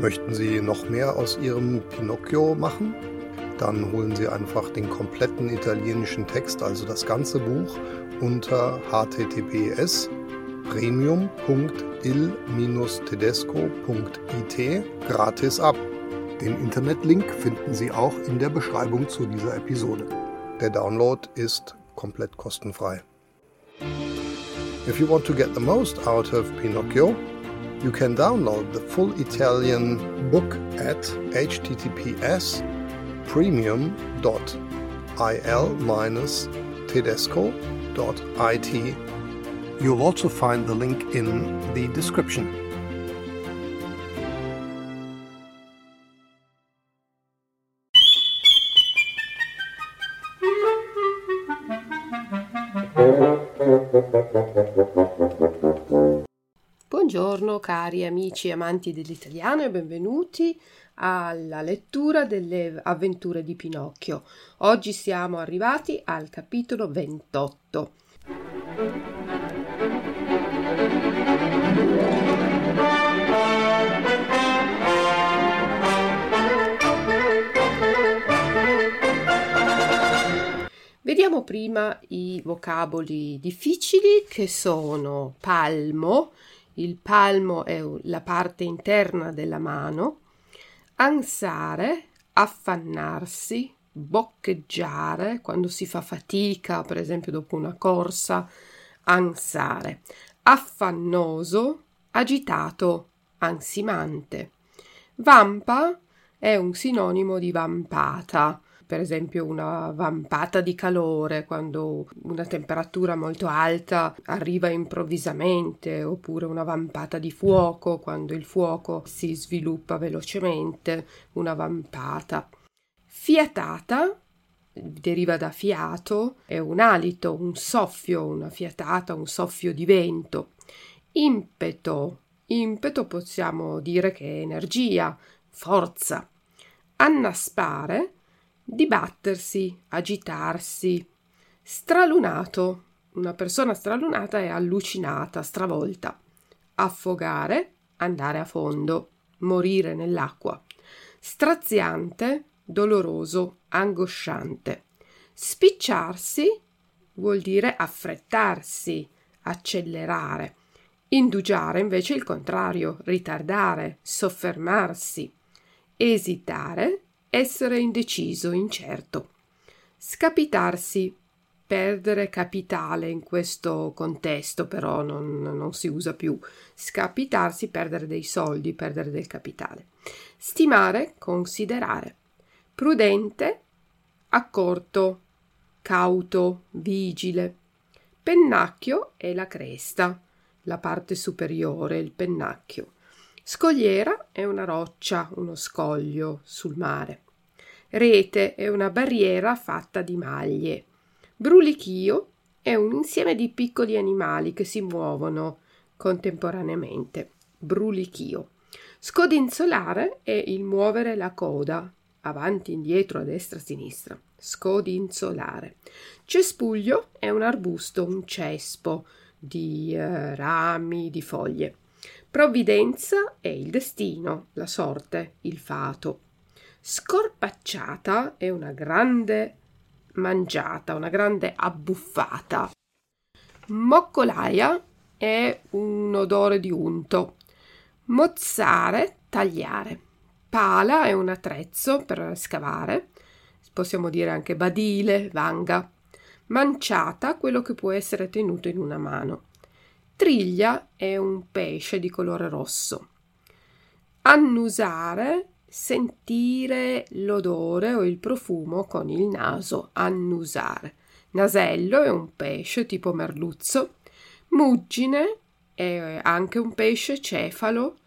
Möchten Sie noch mehr aus Ihrem Pinocchio machen? Dann holen Sie einfach den kompletten italienischen Text, also das ganze Buch, unter https premium.il-tedesco.it gratis ab. Den Internetlink finden Sie auch in der Beschreibung zu dieser Episode. Der Download ist komplett kostenfrei. If you want to get the most out of Pinocchio, you can download the full Italian book at https premium.il-tedesco.it. You'll also find the link in the description. Buongiorno cari amici e amanti dell'italiano e benvenuti alla lettura delle avventure di Pinocchio. Oggi siamo arrivati al capitolo 28. Vediamo prima i vocaboli difficili che sono palmo, il palmo è la parte interna della mano, ansare, affannarsi, boccheggiare, quando si fa fatica, per esempio dopo una corsa, ansare, affannoso, agitato, ansimante. Vampa è un sinonimo di vampata, per esempio una vampata di calore quando una temperatura molto alta arriva improvvisamente oppure una vampata di fuoco quando il fuoco si sviluppa velocemente, una vampata. Fiatata deriva da fiato, è un alito, un soffio, una fiatata, un soffio di vento. Impeto, impeto possiamo dire che è energia, forza. Annaspare dibattersi, agitarsi. Stralunato. Una persona stralunata è allucinata, stravolta. Affogare, andare a fondo, morire nell'acqua. Straziante, doloroso, angosciante. Spicciarsi vuol dire affrettarsi, accelerare. Indugiare invece il contrario, ritardare, soffermarsi. Esitare essere indeciso, incerto. Scapitarsi, perdere capitale in questo contesto, però non, non, si usa più. Scapitarsi, perdere dei soldi, perdere del capitale. Stimare, considerare. Prudente, accorto, cauto, vigile. Pennacchio è la cresta, la parte superiore, il pennacchio. Scogliera è una roccia, uno scoglio sul mare. Rete è una barriera fatta di maglie. Brulichio è un insieme di piccoli animali che si muovono contemporaneamente. Brulichio. Scodinzolare è il muovere la coda avanti, indietro, a destra, a sinistra. Scodinzolare. Cespuglio è un arbusto, un cespo di eh, rami, di foglie. Provvidenza è il destino, la sorte, il fato. Scorpacciata è una grande mangiata, una grande abbuffata. Moccolaia è un odore di unto. Mozzare, tagliare. Pala è un attrezzo per scavare. Possiamo dire anche badile, vanga. Manciata, quello che può essere tenuto in una mano. Triglia è un pesce di colore rosso. Annusare sentire l'odore o il profumo con il naso, annusare. Nasello è un pesce tipo merluzzo, muggine è anche un pesce cefalo,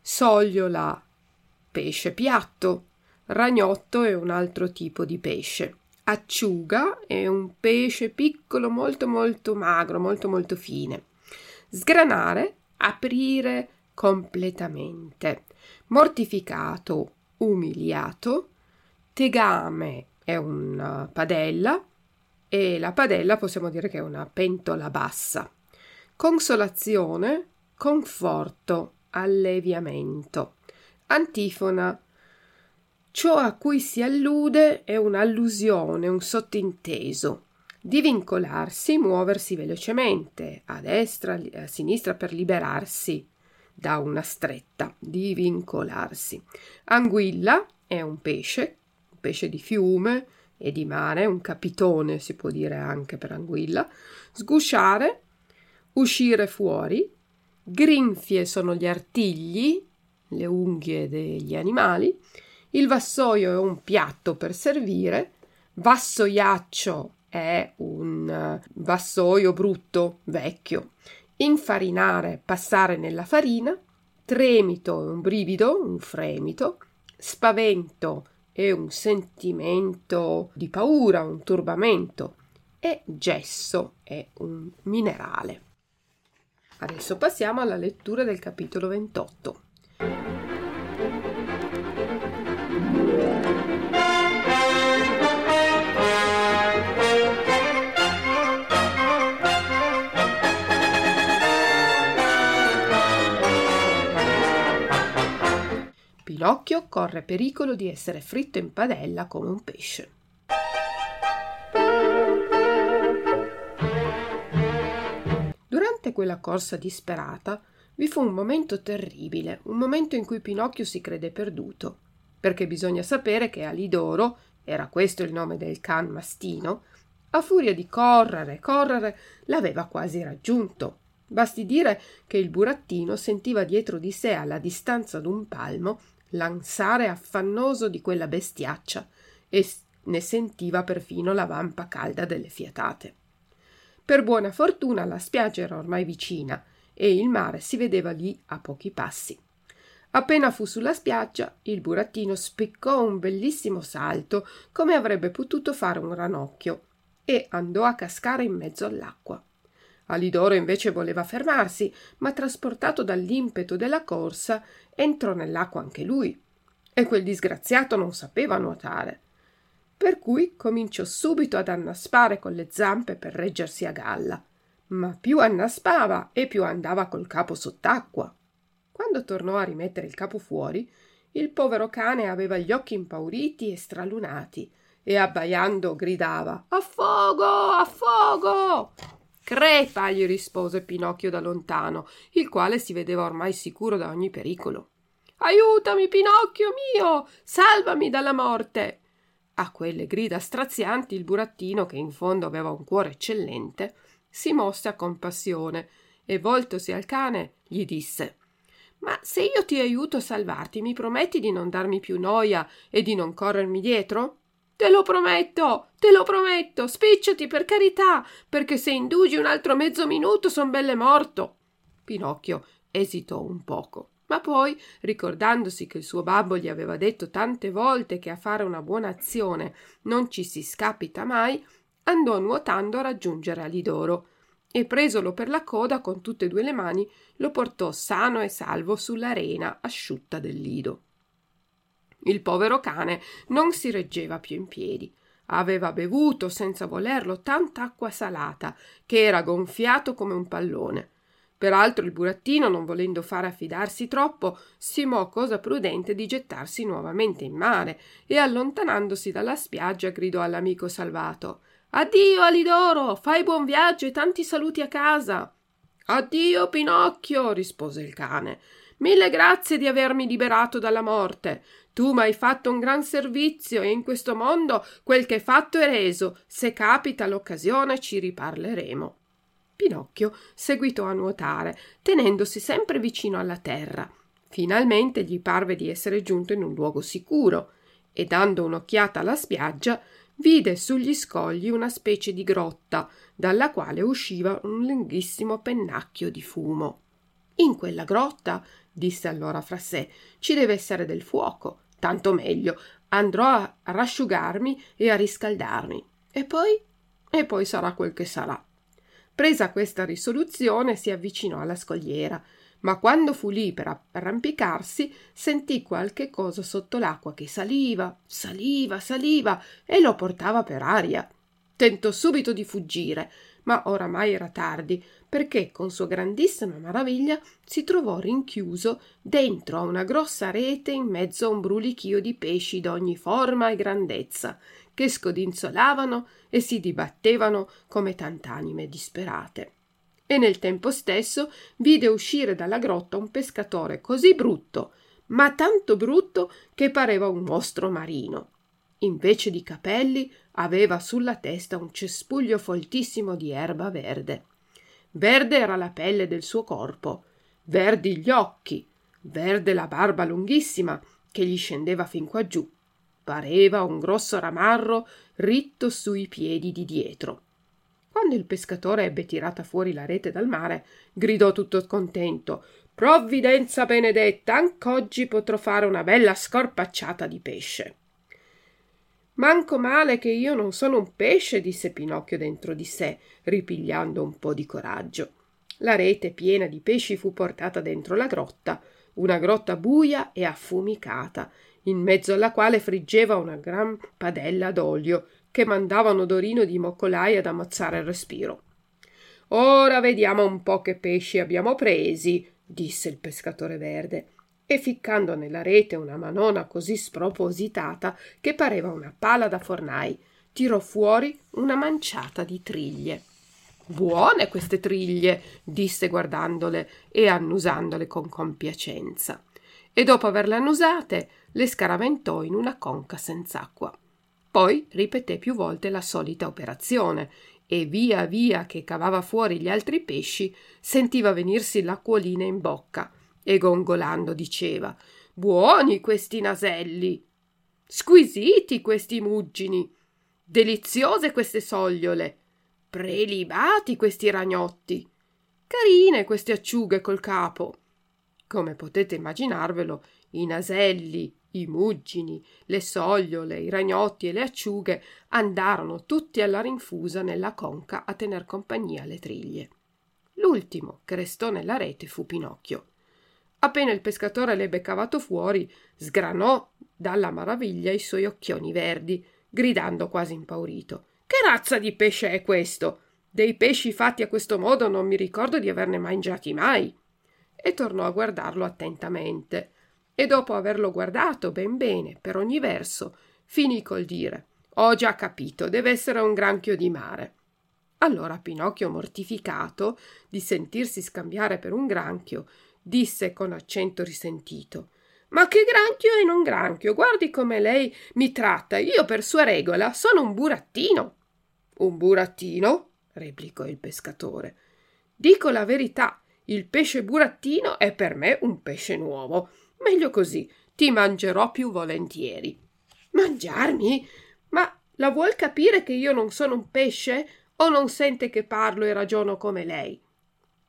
sogliola pesce piatto, ragnotto è un altro tipo di pesce. Acciuga è un pesce piccolo molto molto magro, molto molto fine. Sgranare, aprire completamente mortificato, umiliato, tegame è una padella e la padella possiamo dire che è una pentola bassa. Consolazione, conforto, alleviamento. Antifona. Ciò a cui si allude è un'allusione, un sottinteso. Divincolarsi, muoversi velocemente, a destra, a sinistra per liberarsi da una stretta, divincolarsi. Anguilla è un pesce, un pesce di fiume e di mare, un capitone si può dire anche per anguilla. Sgusciare, uscire fuori. Grinfie sono gli artigli, le unghie degli animali. Il vassoio è un piatto per servire. Vassoiaccio è un vassoio brutto, vecchio infarinare, passare nella farina, tremito è un brivido, un fremito, spavento è un sentimento di paura, un turbamento e gesso è un minerale. Adesso passiamo alla lettura del capitolo 28. Pinocchio corre pericolo di essere fritto in padella come un pesce. Durante quella corsa disperata vi fu un momento terribile, un momento in cui Pinocchio si crede perduto, perché bisogna sapere che Alidoro, era questo il nome del can mastino, a furia di correre, correre, l'aveva quasi raggiunto. Basti dire che il burattino sentiva dietro di sé alla distanza d'un palmo l'ansare affannoso di quella bestiaccia e ne sentiva perfino la vampa calda delle fiatate. Per buona fortuna la spiaggia era ormai vicina e il mare si vedeva lì a pochi passi. Appena fu sulla spiaggia, il burattino spiccò un bellissimo salto, come avrebbe potuto fare un ranocchio, e andò a cascare in mezzo all'acqua. Alidoro invece voleva fermarsi, ma trasportato dall'impeto della corsa, entrò nell'acqua anche lui. E quel disgraziato non sapeva nuotare. Per cui cominciò subito ad annaspare con le zampe per reggersi a galla. Ma più annaspava e più andava col capo sott'acqua. Quando tornò a rimettere il capo fuori, il povero cane aveva gli occhi impauriti e stralunati e abbaiando gridava Affogo! Affogo! Crepa, gli rispose Pinocchio da lontano, il quale si vedeva ormai sicuro da ogni pericolo. Aiutami, Pinocchio mio! Salvami dalla morte! A quelle grida strazianti il burattino, che in fondo aveva un cuore eccellente, si mosse a compassione e voltosi al cane gli disse Ma se io ti aiuto a salvarti, mi prometti di non darmi più noia e di non corrermi dietro? Te lo prometto, te lo prometto, spicciati per carità, perché se indugi un altro mezzo minuto son belle morto. Pinocchio esitò un poco, ma poi, ricordandosi che il suo babbo gli aveva detto tante volte che a fare una buona azione non ci si scapita mai, andò nuotando a raggiungere Alidoro e presolo per la coda con tutte e due le mani lo portò sano e salvo sull'arena asciutta del lido. Il povero cane non si reggeva più in piedi. Aveva bevuto senza volerlo tanta acqua salata che era gonfiato come un pallone. Peraltro il burattino, non volendo fare affidarsi troppo, stimò cosa prudente di gettarsi nuovamente in mare e allontanandosi dalla spiaggia gridò all'amico salvato Addio Alidoro, fai buon viaggio e tanti saluti a casa. Addio Pinocchio, rispose il cane. Mille grazie di avermi liberato dalla morte. Tu m'hai fatto un gran servizio e in questo mondo quel che fatto è reso. Se capita l'occasione ci riparleremo. Pinocchio seguitò a nuotare, tenendosi sempre vicino alla terra. Finalmente gli parve di essere giunto in un luogo sicuro e dando un'occhiata alla spiaggia vide sugli scogli una specie di grotta dalla quale usciva un lunghissimo pennacchio di fumo. In quella grotta, disse allora fra sé, ci deve essere del fuoco tanto meglio. Andrò a rasciugarmi e a riscaldarmi. E poi? E poi sarà quel che sarà. Presa questa risoluzione, si avvicinò alla scogliera, ma quando fu lì per arrampicarsi, sentì qualche cosa sotto l'acqua che saliva, saliva, saliva e lo portava per aria. Tentò subito di fuggire, ma oramai era tardi, perché con sua grandissima maraviglia si trovò rinchiuso dentro a una grossa rete in mezzo a un brulichio di pesci d'ogni forma e grandezza, che scodinzolavano e si dibattevano come tant'anime disperate. E nel tempo stesso vide uscire dalla grotta un pescatore così brutto, ma tanto brutto che pareva un mostro marino. Invece di capelli aveva sulla testa un cespuglio foltissimo di erba verde. Verde era la pelle del suo corpo, verdi gli occhi, verde la barba lunghissima che gli scendeva fin qua giù. Pareva un grosso ramarro ritto sui piedi di dietro. Quando il pescatore ebbe tirata fuori la rete dal mare, gridò tutto contento Provvidenza benedetta, anch'oggi potrò fare una bella scorpacciata di pesce. Manco male che io non sono un pesce, disse Pinocchio dentro di sé, ripigliando un po' di coraggio. La rete piena di pesci fu portata dentro la grotta, una grotta buia e affumicata, in mezzo alla quale friggeva una gran padella d'olio che mandava un odorino di moccolai ad ammazzare il respiro. Ora vediamo un po' che pesci abbiamo presi, disse il pescatore verde, e ficcando nella rete una manona così spropositata che pareva una pala da fornai, tirò fuori una manciata di triglie. Buone queste triglie, disse guardandole e annusandole con compiacenza. E dopo averle annusate, le scaraventò in una conca senz'acqua. Poi ripeté più volte la solita operazione e via via che cavava fuori gli altri pesci sentiva venirsi l'acquolina in bocca e gongolando diceva Buoni questi naselli, squisiti questi muggini, deliziose queste sogliole, prelibati questi ragnotti, carine queste acciughe col capo. Come potete immaginarvelo, i naselli, i muggini, le sogliole, i ragnotti e le acciughe andarono tutti alla rinfusa nella conca a tener compagnia alle triglie. L'ultimo che restò nella rete fu Pinocchio. Appena il pescatore l'ebbe cavato fuori, sgranò dalla maraviglia i suoi occhioni verdi, gridando quasi impaurito Che razza di pesce è questo? Dei pesci fatti a questo modo non mi ricordo di averne mangiati mai. E tornò a guardarlo attentamente. E dopo averlo guardato ben bene, per ogni verso, finì col dire Ho già capito, deve essere un granchio di mare. Allora Pinocchio, mortificato di sentirsi scambiare per un granchio, disse con accento risentito. Ma che granchio e non granchio, guardi come lei mi tratta. Io per sua regola sono un burattino. Un burattino? replicò il pescatore. Dico la verità, il pesce burattino è per me un pesce nuovo. Meglio così, ti mangerò più volentieri. Mangiarmi? Ma la vuol capire che io non sono un pesce? O non sente che parlo e ragiono come lei?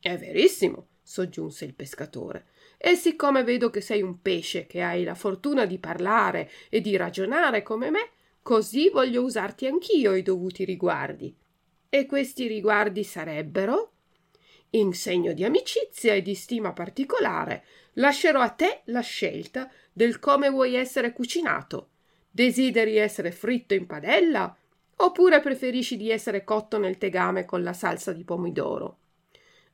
È verissimo, soggiunse il pescatore. E siccome vedo che sei un pesce che hai la fortuna di parlare e di ragionare come me, così voglio usarti anch'io i dovuti riguardi. E questi riguardi sarebbero? In segno di amicizia e di stima particolare, lascerò a te la scelta del come vuoi essere cucinato. Desideri essere fritto in padella oppure preferisci di essere cotto nel tegame con la salsa di pomidoro?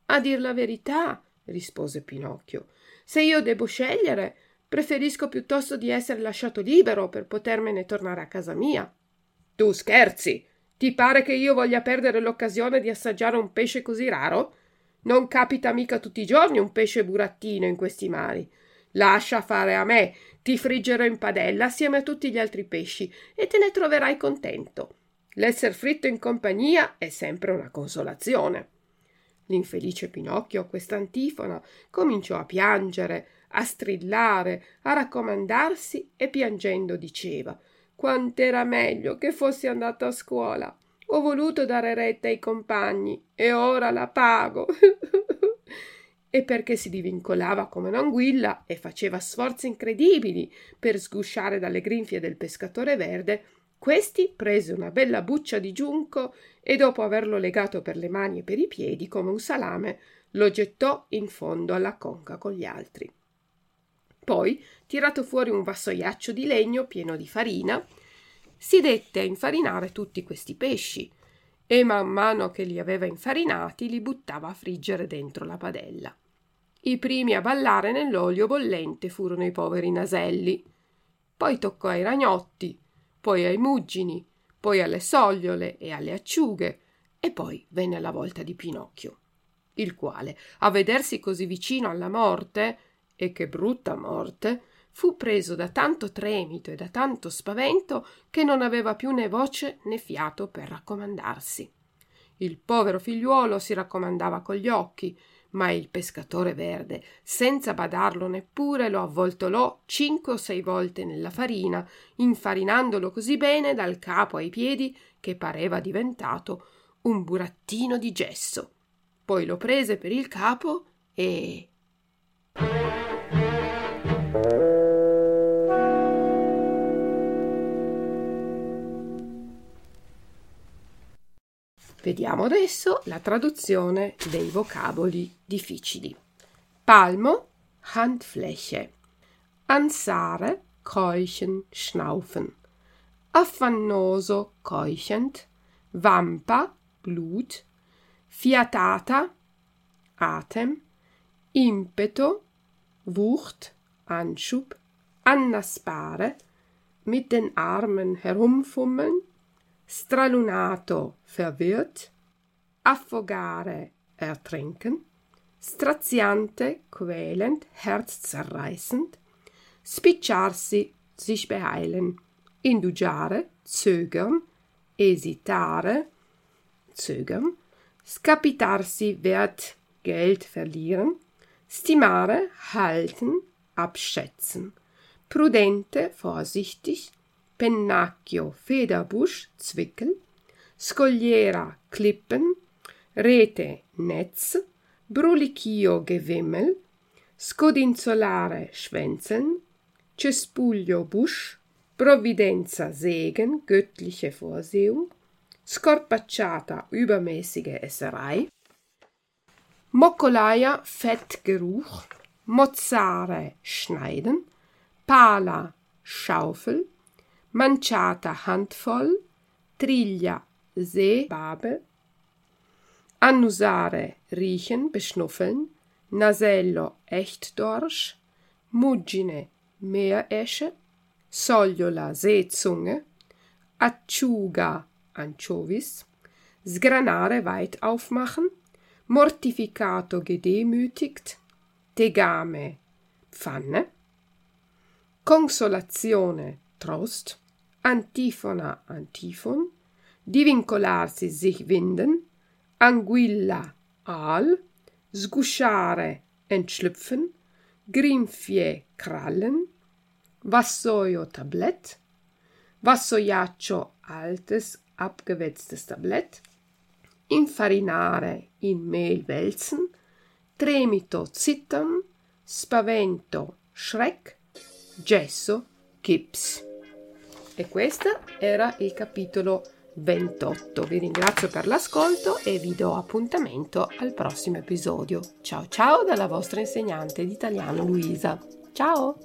A dir la verità, rispose Pinocchio, se io debbo scegliere, preferisco piuttosto di essere lasciato libero per potermene tornare a casa mia. Tu scherzi? Ti pare che io voglia perdere l'occasione di assaggiare un pesce così raro? Non capita mica tutti i giorni un pesce burattino in questi mari. Lascia fare a me, ti friggerò in padella assieme a tutti gli altri pesci e te ne troverai contento. L'esser fritto in compagnia è sempre una consolazione. L'infelice Pinocchio a quest'antifona cominciò a piangere, a strillare, a raccomandarsi e piangendo diceva Quant'era meglio che fossi andato a scuola. Ho voluto dare retta ai compagni e ora la pago. e perché si divincolava come un'anguilla e faceva sforzi incredibili per sgusciare dalle grinfie del pescatore verde, questi prese una bella buccia di giunco e dopo averlo legato per le mani e per i piedi come un salame, lo gettò in fondo alla conca con gli altri. Poi, tirato fuori un vassoiaccio di legno pieno di farina, si dette a infarinare tutti questi pesci e man mano che li aveva infarinati li buttava a friggere dentro la padella. I primi a ballare nell'olio bollente furono i poveri naselli. Poi toccò ai ragnotti, poi ai muggini, poi alle sogliole e alle acciughe, e poi venne la volta di Pinocchio, il quale, a vedersi così vicino alla morte, e che brutta morte, fu preso da tanto tremito e da tanto spavento che non aveva più né voce né fiato per raccomandarsi. Il povero figliuolo si raccomandava con gli occhi, ma il pescatore verde, senza badarlo neppure, lo avvoltolò cinque o sei volte nella farina, infarinandolo così bene dal capo ai piedi che pareva diventato un burattino di gesso. Poi lo prese per il capo e Vediamo adesso la traduzione dei vocaboli difficili. Palmo, Handfläche. Ansare, keuchen, schnaufen. Affannoso, keuchend. Vampa, Blut. Fiatata, Atem. Impeto, Wucht, Anschub. Annaspare, mit den Armen herumfummeln, stralunato, verwirrt, affogare, ertrinken, straziante, quälend, herzzerreißend, spicciarsi, sich beheilen, indugiare, zögern, esitare, zögern, scapitarsi, Wert, Geld verlieren, stimare, halten, abschätzen, prudente, vorsichtig, Pennacchio, Federbusch, Zwickel, Scogliera, Klippen, Rete, Netz, Brulichio, Gewimmel, Scodinzolare, Schwänzeln, Cespuglio, Busch, Provvidenza, Segen, göttliche Vorsehung, Scorpacciata, übermäßige Esserei, Moccolaia, Fettgeruch, Mozzare, Schneiden, Pala, Schaufel, manciata handvoll, triglia seebabe, annusare riechen, beschnuffeln, nasello echtdorsch, muggine meeresche, sogliola seezunge, acciuga anchovis, sgranare weit aufmachen, mortificato gedemütigt, tegame Pfanne, consolazione Trost, Antifona Antiphon, divincolarsi sich winden, Anguilla Aal, sgusciare entschlüpfen, Grinfie krallen, Vassoio Tablett, Vassoiaccio altes abgewetztes Tablett, infarinare in Mehl wälzen, tremito zittern, spavento schreck, gesso Gips. E questo era il capitolo 28. Vi ringrazio per l'ascolto e vi do appuntamento al prossimo episodio. Ciao ciao dalla vostra insegnante di italiano Luisa. Ciao!